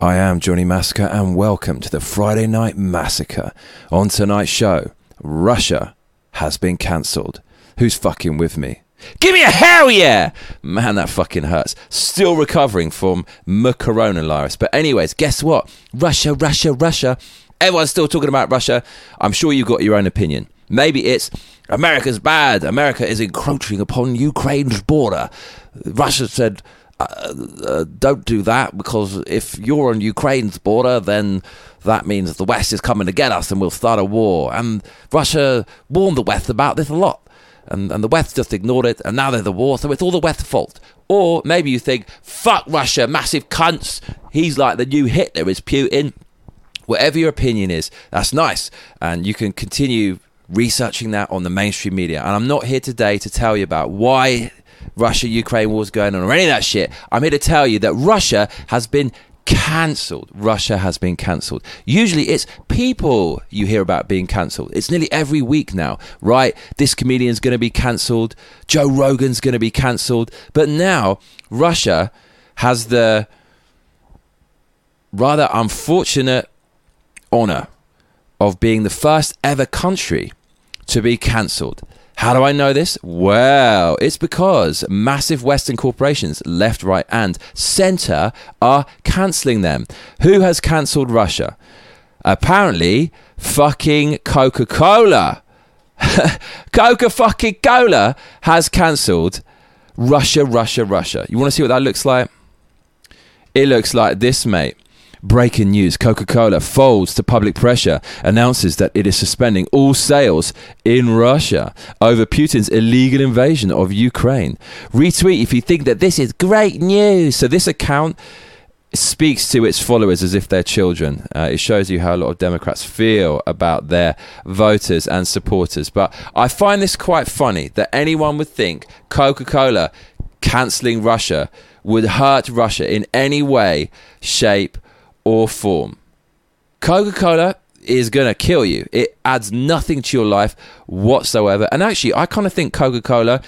I am Johnny Massacre, and welcome to the Friday Night Massacre. On tonight's show, Russia has been cancelled. Who's fucking with me? Give me a hell yeah! Man, that fucking hurts. Still recovering from m- coronavirus. But, anyways, guess what? Russia, Russia, Russia. Everyone's still talking about Russia. I'm sure you've got your own opinion. Maybe it's America's bad. America is encroaching upon Ukraine's border. Russia said, uh, don't do that because if you're on Ukraine's border, then that means the West is coming to get us and we'll start a war. And Russia warned the West about this a lot. And, and the West just ignored it, and now there's a war, so it's all the West's fault. Or maybe you think, fuck Russia, massive cunts. He's like the new Hitler, is Putin. Whatever your opinion is, that's nice. And you can continue researching that on the mainstream media. And I'm not here today to tell you about why Russia Ukraine war's going on or any of that shit. I'm here to tell you that Russia has been cancelled. Russia has been cancelled. Usually it's people you hear about being cancelled. It's nearly every week now, right? This comedian's going to be cancelled. Joe Rogan's going to be cancelled. But now Russia has the rather unfortunate honour of being the first ever country to be cancelled. How do I know this? Well, it's because massive Western corporations, left, right, and center, are cancelling them. Who has cancelled Russia? Apparently, fucking Coca Cola. Coca fucking Cola has cancelled Russia, Russia, Russia. You want to see what that looks like? It looks like this, mate. Breaking news Coca Cola folds to public pressure, announces that it is suspending all sales in Russia over Putin's illegal invasion of Ukraine. Retweet if you think that this is great news. So, this account speaks to its followers as if they're children. Uh, it shows you how a lot of Democrats feel about their voters and supporters. But I find this quite funny that anyone would think Coca Cola cancelling Russia would hurt Russia in any way, shape, or form. Coca Cola is going to kill you. It adds nothing to your life whatsoever. And actually, I kind of think Coca Cola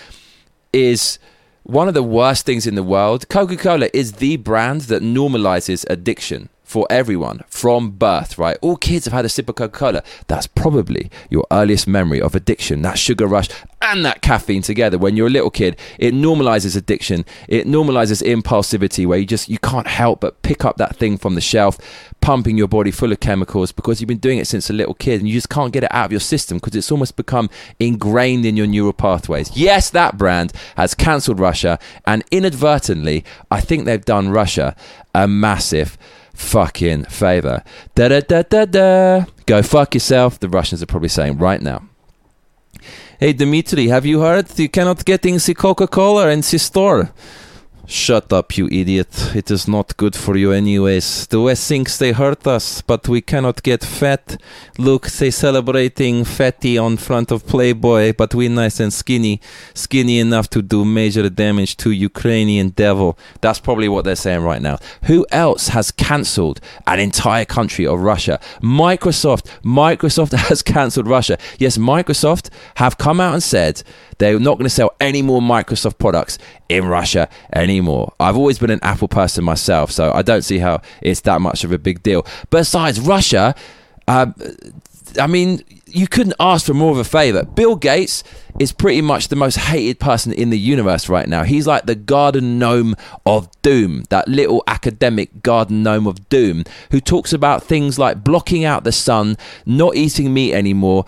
is one of the worst things in the world. Coca Cola is the brand that normalizes addiction for everyone from birth, right? All kids have had a sip of Coca Cola. That's probably your earliest memory of addiction, that sugar rush and that caffeine together. When you're a little kid, it normalizes addiction. It normalizes impulsivity where you just you can't help but pick up that thing from the shelf, pumping your body full of chemicals because you've been doing it since a little kid and you just can't get it out of your system because it's almost become ingrained in your neural pathways. Yes, that brand has cancelled Russia and inadvertently, I think they've done Russia a massive fucking favor. Da da da da da. Go fuck yourself. The Russians are probably saying right now. Hey Dmitry, have you heard you cannot get in the Coca-Cola in the store? Shut up, you idiot. It is not good for you, anyways. The West thinks they hurt us, but we cannot get fat. Look, they celebrating fatty on front of Playboy, but we nice and skinny. Skinny enough to do major damage to Ukrainian devil. That's probably what they're saying right now. Who else has cancelled an entire country of Russia? Microsoft. Microsoft has cancelled Russia. Yes, Microsoft have come out and said they're not going to sell any more Microsoft products in Russia anymore. I've always been an Apple person myself, so I don't see how it's that much of a big deal. Besides, Russia, uh, I mean, you couldn't ask for more of a favor. Bill Gates is pretty much the most hated person in the universe right now. He's like the garden gnome of doom, that little academic garden gnome of doom who talks about things like blocking out the sun, not eating meat anymore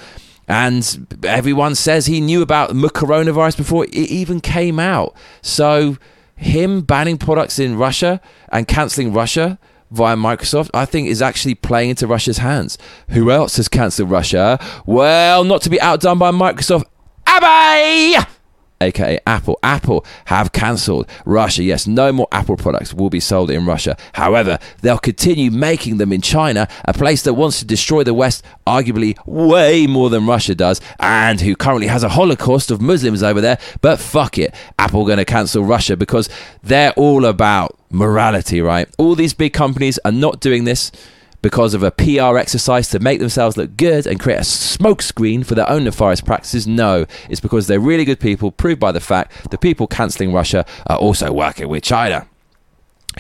and everyone says he knew about the coronavirus before it even came out. So, him banning products in Russia and canceling Russia via Microsoft, I think is actually playing into Russia's hands. Who else has cancelled Russia? Well, not to be outdone by Microsoft. Abbey! Aka Apple. Apple have cancelled Russia. Yes, no more Apple products will be sold in Russia. However, they'll continue making them in China, a place that wants to destroy the West, arguably way more than Russia does, and who currently has a holocaust of Muslims over there. But fuck it, Apple going to cancel Russia because they're all about morality, right? All these big companies are not doing this because of a PR exercise to make themselves look good and create a smokescreen for their own nefarious practices. No, it's because they're really good people, proved by the fact the people cancelling Russia are also working with China.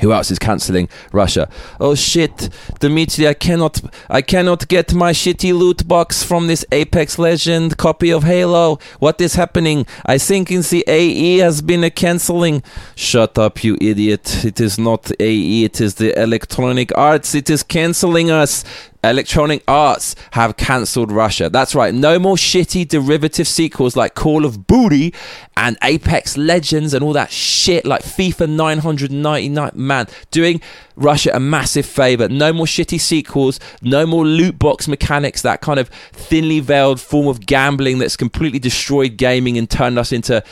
Who else is cancelling Russia? Oh shit, Dimitri, I cannot I cannot get my shitty loot box from this Apex Legend copy of Halo. What is happening? I think in the AE has been a cancelling. Shut up, you idiot. It is not AE, it is the Electronic Arts. It is cancelling us. Electronic Arts have cancelled Russia. That's right. No more shitty derivative sequels like Call of Booty and Apex Legends and all that shit like FIFA 999. Man, doing Russia a massive favor. No more shitty sequels. No more loot box mechanics, that kind of thinly veiled form of gambling that's completely destroyed gaming and turned us into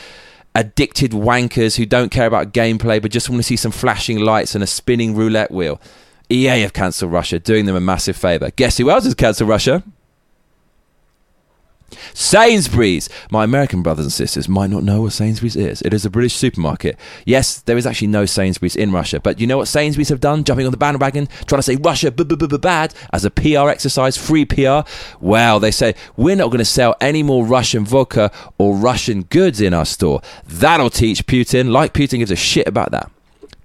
addicted wankers who don't care about gameplay but just want to see some flashing lights and a spinning roulette wheel. EA have cancelled Russia, doing them a massive favour. Guess who else has cancelled Russia? Sainsbury's. My American brothers and sisters might not know what Sainsbury's is. It is a British supermarket. Yes, there is actually no Sainsbury's in Russia, but you know what Sainsbury's have done? Jumping on the bandwagon, trying to say Russia bad as a PR exercise, free PR. Well, they say we're not going to sell any more Russian vodka or Russian goods in our store. That'll teach Putin. Like Putin gives a shit about that.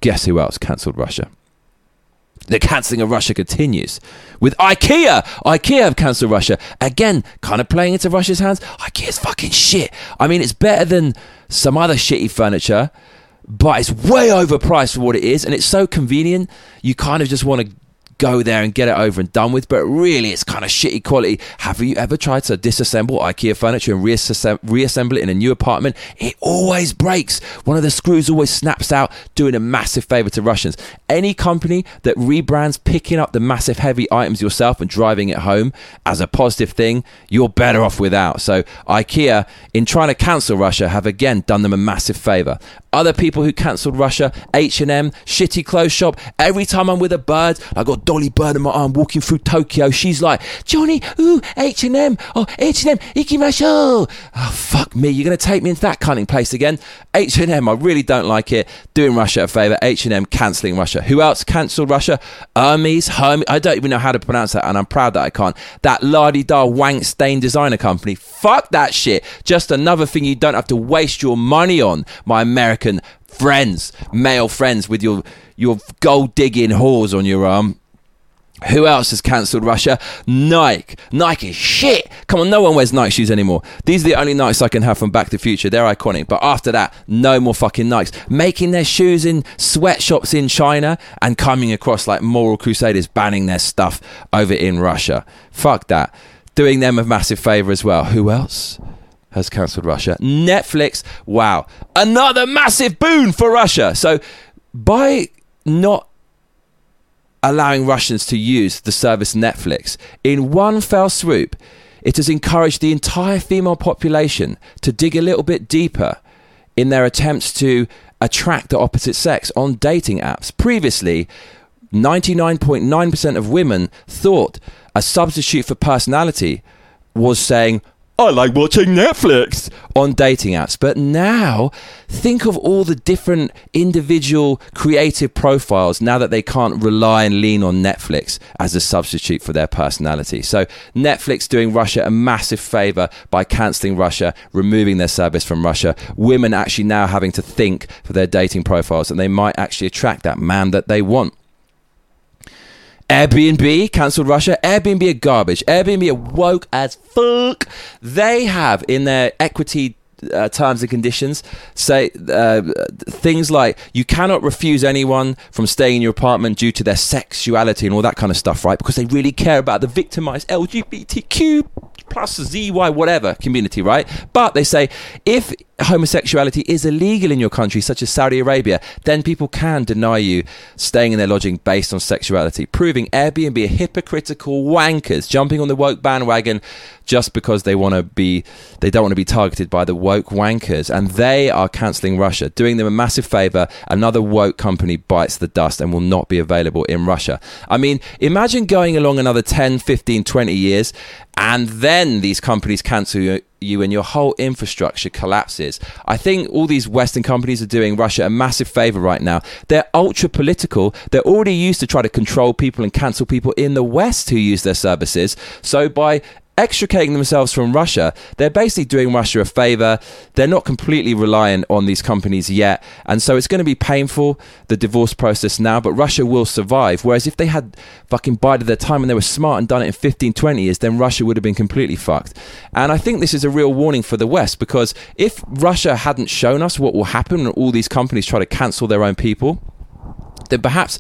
Guess who else cancelled Russia? The cancelling of Russia continues with IKEA. IKEA have cancelled Russia again, kind of playing into Russia's hands. IKEA's fucking shit. I mean, it's better than some other shitty furniture, but it's way overpriced for what it is, and it's so convenient. You kind of just want to go there and get it over and done with, but really it's kind of shitty quality. Have you ever tried to disassemble IKEA furniture and reassemble it in a new apartment? It always breaks. One of the screws always snaps out, doing a massive favor to Russians. Any company that rebrands picking up the massive heavy items yourself and driving it home as a positive thing, you're better off without. So IKEA, in trying to cancel Russia, have again done them a massive favor. Other people who cancelled Russia, H&M, shitty clothes shop. Every time I'm with a bird, I got Dolly Bird in my arm walking through Tokyo. She's like, Johnny, ooh, H&M, oh, H&M, ikimasho. Oh, fuck me. You're going to take me into that cunning place again? H&M, I really don't like it. Doing Russia a favour. H&M cancelling Russia. Who else cancelled Russia? Hermes, Hermes. I don't even know how to pronounce that, and I'm proud that I can't. That lardy-da wank stain designer company. Fuck that shit. Just another thing you don't have to waste your money on, my American friends, male friends with your your gold digging whores on your arm. Who else has cancelled Russia? Nike. Nike shit. Come on, no one wears Nike shoes anymore. These are the only Nikes I can have from Back to the Future. They're iconic. But after that, no more fucking Nikes. Making their shoes in sweatshops in China and coming across like moral crusaders banning their stuff over in Russia. Fuck that. Doing them a massive favour as well. Who else? Has cancelled Russia. Netflix, wow, another massive boon for Russia. So, by not allowing Russians to use the service Netflix. In one fell swoop, it has encouraged the entire female population to dig a little bit deeper in their attempts to attract the opposite sex on dating apps. Previously, 99.9% of women thought a substitute for personality was saying, I like watching Netflix on dating apps. But now, think of all the different individual creative profiles now that they can't rely and lean on Netflix as a substitute for their personality. So, Netflix doing Russia a massive favor by canceling Russia, removing their service from Russia. Women actually now having to think for their dating profiles and they might actually attract that man that they want. Airbnb cancelled Russia. Airbnb are garbage. Airbnb are woke as fuck. They have in their equity uh, terms and conditions say uh, things like you cannot refuse anyone from staying in your apartment due to their sexuality and all that kind of stuff, right? Because they really care about the victimized LGBTQ plus ZY whatever community, right? But they say if homosexuality is illegal in your country, such as Saudi Arabia, then people can deny you staying in their lodging based on sexuality, proving Airbnb are hypocritical wankers jumping on the woke bandwagon just because they want to be they don't want to be targeted by the woke wankers. And they are cancelling Russia doing them a massive favor. Another woke company bites the dust and will not be available in Russia. I mean imagine going along another 10 15 20 years and then these companies cancel you you and your whole infrastructure collapses. I think all these Western companies are doing Russia a massive favor right now. They're ultra political. They're already used to try to control people and cancel people in the West who use their services. So by extricating themselves from Russia, they're basically doing Russia a favor. They're not completely reliant on these companies yet. And so it's going to be painful, the divorce process now, but Russia will survive. Whereas if they had fucking bided their time and they were smart and done it in 15, 20 years, then Russia would have been completely fucked. And I think this is a real warning for the West because if Russia hadn't shown us what will happen when all these companies try to cancel their own people, then perhaps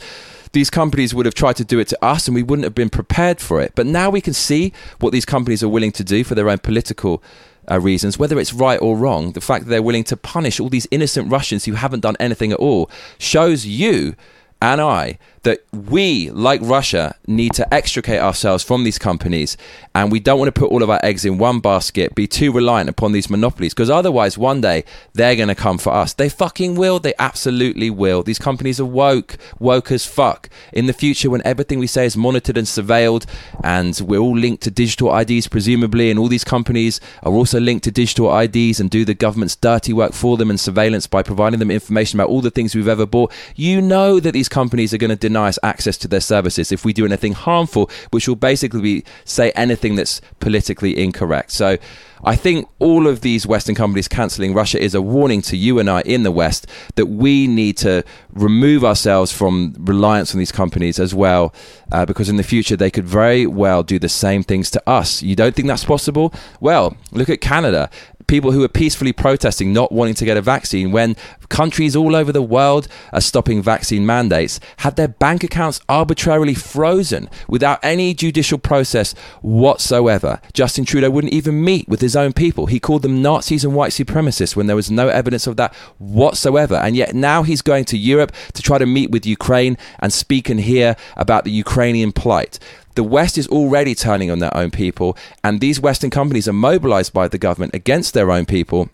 these companies would have tried to do it to us and we wouldn't have been prepared for it. But now we can see what these companies are willing to do for their own political uh, reasons, whether it's right or wrong. The fact that they're willing to punish all these innocent Russians who haven't done anything at all shows you and I that we, like Russia, need to extricate ourselves from these companies and we don't want to put all of our eggs in one basket, be too reliant upon these monopolies because otherwise one day they're going to come for us. They fucking will. They absolutely will. These companies are woke, woke as fuck. In the future, when everything we say is monitored and surveilled and we're all linked to digital IDs, presumably, and all these companies are also linked to digital IDs and do the government's dirty work for them and surveillance by providing them information about all the things we've ever bought, you know that these companies are going to deny deny us access to their services if we do anything harmful, which will basically be, say anything that's politically incorrect. So I think all of these Western companies cancelling Russia is a warning to you and I in the West that we need to remove ourselves from reliance on these companies as well, uh, because in the future they could very well do the same things to us. You don't think that's possible? Well, look at Canada people who are peacefully protesting not wanting to get a vaccine when countries all over the world are stopping vaccine mandates had their bank accounts arbitrarily frozen without any judicial process whatsoever. Justin Trudeau wouldn't even meet with his own people. He called them Nazis and white supremacists when there was no evidence of that whatsoever. And yet now he's going to Europe to try to meet with Ukraine and speak and hear about the Ukrainian plight. The West is already turning on their own people, and these Western companies are mobilized by the government against their own people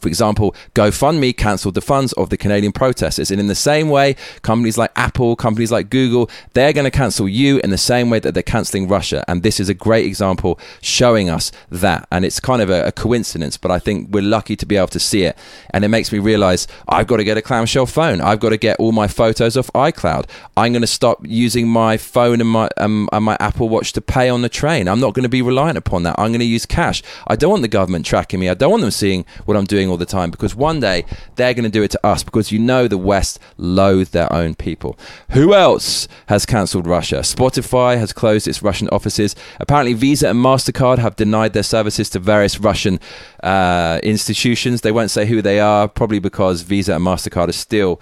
for example, GoFundMe cancelled the funds of the Canadian protesters. And in the same way, companies like Apple, companies like Google, they're going to cancel you in the same way that they're cancelling Russia. And this is a great example showing us that. And it's kind of a, a, coincidence, but I think we're lucky to be able to see it. And it makes me realize I've got to get a clamshell phone. I've got to get all my photos off iCloud. I'm going to stop using my phone and my, um, and my Apple Watch to pay on the train. I'm not going to be reliant upon that. I'm going to use cash. I don't want the government tracking me. I don't want them seeing what I'm doing doing all the time because one day they're going to do it to us because you know the West loathe their own people. Who else has cancelled Russia? Spotify has closed its Russian offices. Apparently, Visa and MasterCard have denied their services to various Russian uh, institutions. They won't say who they are, probably because Visa and MasterCard are still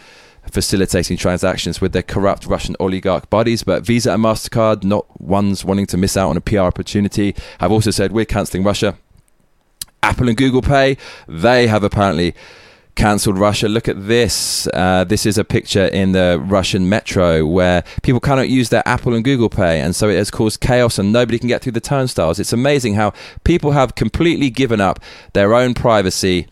facilitating transactions with their corrupt Russian oligarch buddies. But Visa and MasterCard, not ones wanting to miss out on a PR opportunity, have also said we're cancelling Russia. Apple and Google Pay, they have apparently cancelled Russia. Look at this. Uh, this is a picture in the Russian metro where people cannot use their Apple and Google Pay, and so it has caused chaos and nobody can get through the turnstiles. It's amazing how people have completely given up their own privacy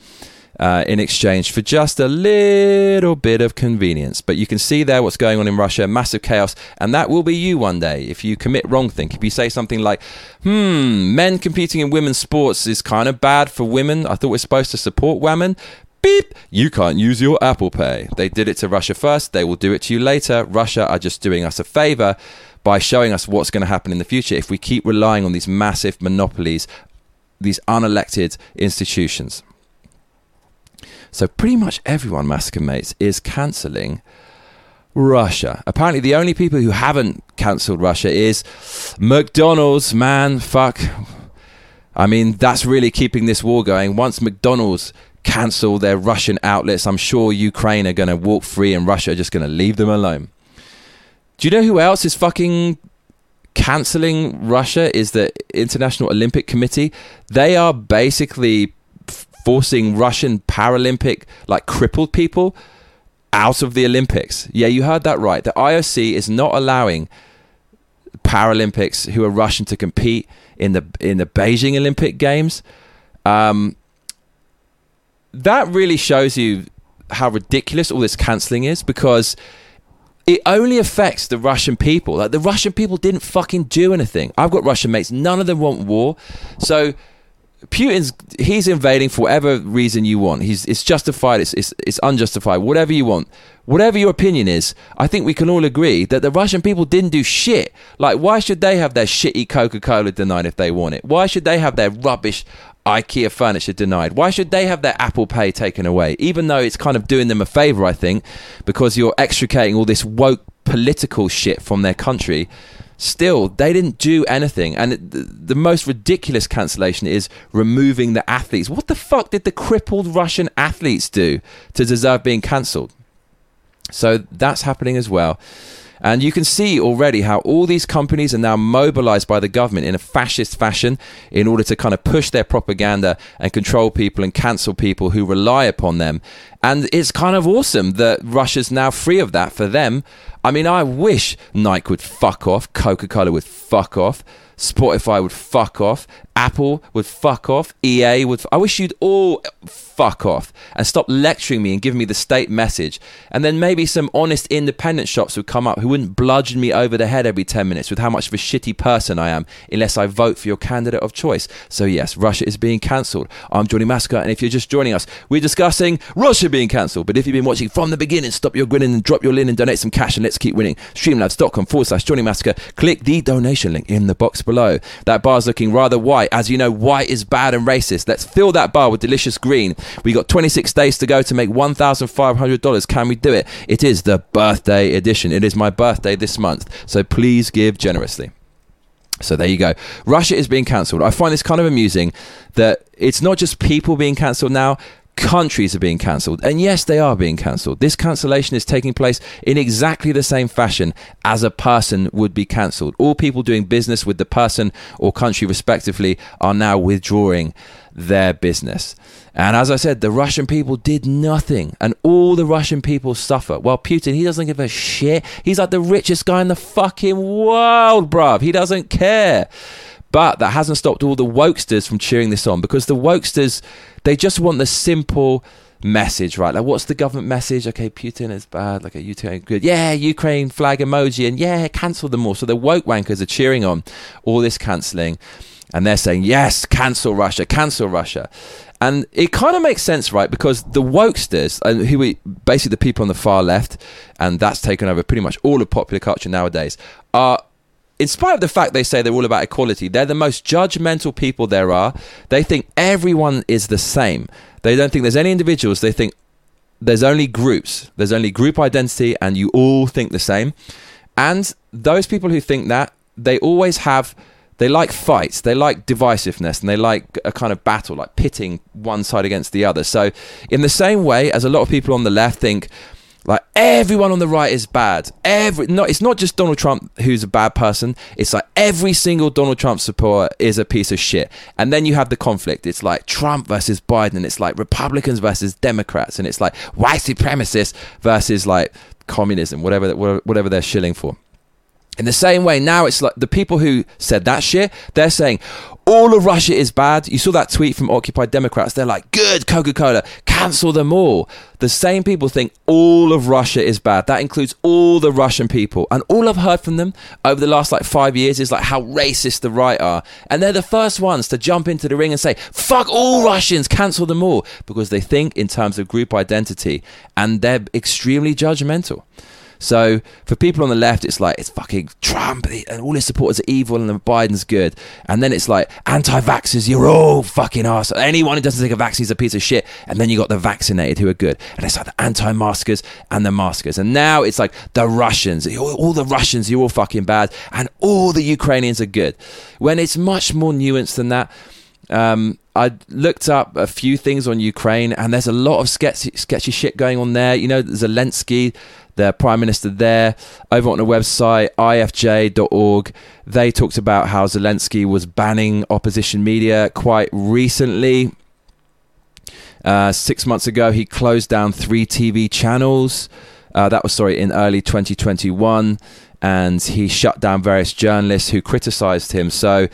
uh, in exchange for just a little bit of convenience. But you can see there what's going on in Russia, massive chaos, and that will be you one day if you commit wrong think. If you say something like, hmm, men competing in women's sports is kind of bad for women. I thought we're supposed to support women. Beep, you can't use your Apple Pay. They did it to Russia first, they will do it to you later. Russia are just doing us a favor by showing us what's going to happen in the future if we keep relying on these massive monopolies, these unelected institutions. So pretty much everyone, Massacre Mates, is cancelling Russia. Apparently, the only people who haven't cancelled Russia is McDonald's. Man, fuck. I mean, that's really keeping this war going. Once McDonald's cancel their Russian outlets, I'm sure Ukraine are going to walk free and Russia are just going to leave them alone. Do you know who else is fucking cancelling Russia? Is the International Olympic Committee. They are basically forcing Russian Paralympic, like crippled people, out of the Olympics. Yeah, you heard that right. The IOC is not allowing Paralympics who are Russian to compete in the in the Beijing Olympic Games. Um, that really shows you how ridiculous all this cancelling is because it only affects the Russian people. Like the Russian people didn't fucking do anything. I've got Russian mates, none of them want war. So Putin's he's invading for whatever reason you want. He's it's justified. It's it's, it's unjustified. Whatever you want, whatever your opinion is, I think we can all agree that the Russian people didn't do shit. Like, why should they have their shitty Coca Cola denied if they want it? Why should they have their rubbish IKEA furniture denied? Why should they have their Apple Pay taken away? Even though it's kind of doing them a favor, I think, because you're extricating all this woke political shit from their country still they didn't do anything. And the, the, most ridiculous cancellation is removing the athletes. What the fuck did the crippled russian athletes do to deserve being cancelled? So that's happening as well and you can see already how all these companies are now mobilized by the government in a fascist fashion in order to kind of push their propaganda and control people and cancel people who rely upon them. And it's kind of awesome that Russia's now free of that for them. I mean, I wish Nike would fuck off, Coca Cola would fuck off. Spotify would fuck off, Apple would fuck off, EA would. F- I wish you'd all fuck off and stop lecturing me and giving me the state message. And then maybe some honest independent shops would come up who wouldn't bludgeon me over the head every 10 minutes with how much of a shitty person I am unless I vote for your candidate of choice. So, yes, Russia is being cancelled. I'm Johnny Massacre, and if you're just joining us, we're discussing Russia being cancelled. But if you've been watching from the beginning, stop your grinning and drop your linen, and donate some cash, and let's keep winning. Streamlabs.com forward slash Johnny Massacre. Click the donation link in the box below. That bar's looking rather white. As you know, white is bad and racist. Let's fill that bar with delicious green. We got 26 days to go to make $1,500. Can we do it? It is the birthday edition. It is my birthday this month. So please give generously. So there you go. Russia is being cancelled. I find this kind of amusing that it's not just people being cancelled now, countries are being cancelled. And yes, they are being cancelled. This cancellation is taking place in exactly the same fashion as a person would be cancelled. All people doing business with the person or country, respectively, are now withdrawing their business. And as I said, the Russian people did nothing, and all the Russian people suffer. Well, Putin, he doesn't give a shit. He's like the richest guy in the fucking world, bruv. He doesn't care. But that hasn't stopped all the wokesters from cheering this on because the wokesters, they just want the simple message, right? Like, what's the government message? Okay, Putin is bad. Like, Ukraine good. Yeah, Ukraine flag emoji, and yeah, cancel them all. So the woke wankers are cheering on all this cancelling, and they're saying, yes, cancel Russia, cancel Russia. And it kind of makes sense, right? Because the wokesters, and who we basically the people on the far left, and that's taken over pretty much all of popular culture nowadays, are in spite of the fact they say they're all about equality, they're the most judgmental people there are. They think everyone is the same. They don't think there's any individuals. They think there's only groups. There's only group identity, and you all think the same. And those people who think that, they always have they like fights, they like divisiveness, and they like a kind of battle, like pitting one side against the other. So, in the same way as a lot of people on the left think, like everyone on the right is bad. Every no, it's not just Donald Trump who's a bad person. It's like every single Donald Trump supporter is a piece of shit. And then you have the conflict. It's like Trump versus Biden. It's like Republicans versus Democrats. And it's like white supremacists versus like communism, whatever whatever they're shilling for. In the same way, now it's like the people who said that shit, they're saying all of Russia is bad. You saw that tweet from Occupy Democrats. They're like, good, Coca Cola, cancel them all. The same people think all of Russia is bad. That includes all the Russian people. And all I've heard from them over the last like five years is like how racist the right are. And they're the first ones to jump into the ring and say, fuck all Russians, cancel them all. Because they think in terms of group identity and they're extremely judgmental. So for people on the left, it's like it's fucking Trump and all his supporters are evil and then Biden's good. And then it's like anti-vaxxers, you're all fucking ass. Anyone who doesn't take a vaccine is a piece of shit. And then you got the vaccinated who are good. And it's like the anti-maskers and the maskers. And now it's like the Russians, all the Russians, you're all fucking bad. And all the Ukrainians are good. When it's much more nuanced than that. Um, I looked up a few things on Ukraine, and there's a lot of sketchy, sketchy shit going on there. You know, Zelensky, the prime minister there, over on the website ifj.org, they talked about how Zelensky was banning opposition media quite recently. Uh, six months ago, he closed down three TV channels. Uh, that was sorry in early 2021, and he shut down various journalists who criticized him. So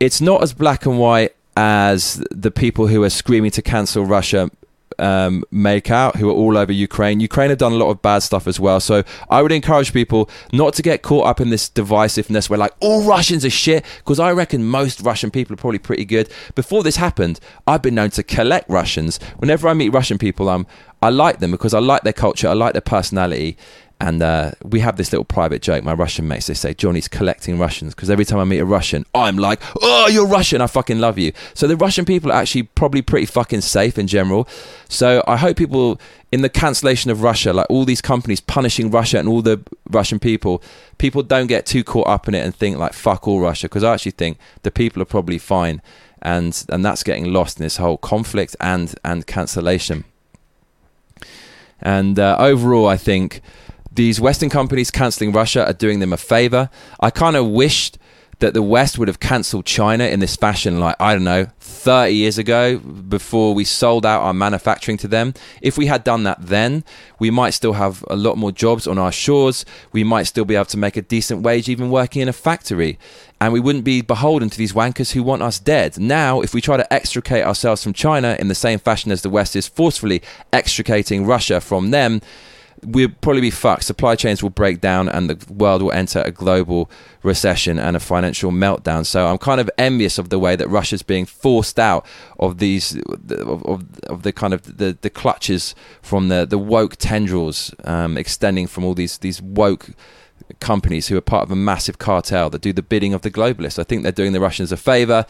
it's not as black and white as the people who are screaming to cancel Russia um, make out who are all over Ukraine. Ukraine have done a lot of bad stuff as well. So I would encourage people not to get caught up in this divisiveness where like all Russians are shit because I reckon most Russian people are probably pretty good. Before this happened, I've been known to collect Russians. Whenever I meet Russian people, I'm I like them because I like their culture, I like their personality, and uh, we have this little private joke. My Russian mates, they say, Johnny's collecting Russians because every time I meet a Russian, I'm like, oh, you're Russian. I fucking love you. So the Russian people are actually probably pretty fucking safe in general. So I hope people, in the cancellation of Russia, like all these companies punishing Russia and all the Russian people, people don't get too caught up in it and think like, fuck all Russia. Because I actually think the people are probably fine. And, and that's getting lost in this whole conflict and, and cancellation. And uh, overall, I think these Western companies cancelling Russia are doing them a favor. I kind of wished that the West would have cancelled China in this fashion, like, I don't know, 30 years ago, before we sold out our manufacturing to them. If we had done that then, we might still have a lot more jobs on our shores. We might still be able to make a decent wage, even working in a factory. And we wouldn't be beholden to these wankers who want us dead. Now, if we try to extricate ourselves from China in the same fashion as the West is forcefully extricating Russia from them, we'll probably be fucked. Supply chains will break down, and the world will enter a global recession and a financial meltdown. So I'm kind of envious of the way that Russia's being forced out of these of, of, of the kind of the, the clutches from the the woke tendrils um, extending from all these these woke companies who are part of a massive cartel that do the bidding of the globalists. I think they're doing the Russians a favor.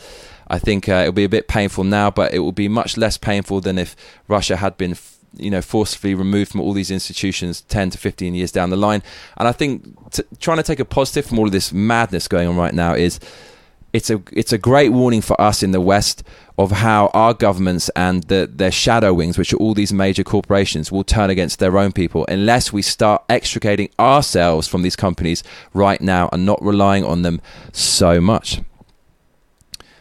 I think uh, it'll be a bit painful now, but it will be much less painful than if Russia had been you know forcefully removed from all these institutions 10 to 15 years down the line. And i think t- trying to take a positive from all of this madness going on right now is it's a it's a great warning for us in the west of how our governments and the, their shadow wings which are all these major corporations will turn against their own people unless we start extricating ourselves from these companies right now and not relying on them so much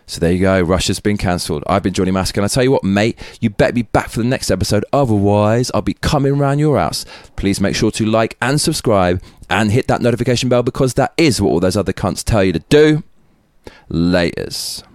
so there you go. Russia's been cancelled. I've been Johnny Mask, and I tell you what, mate, you better be back for the next episode. Otherwise, I'll be coming around your house. Please make sure to like and subscribe and hit that notification bell because that is what all those other cunts tell you to do. Laters.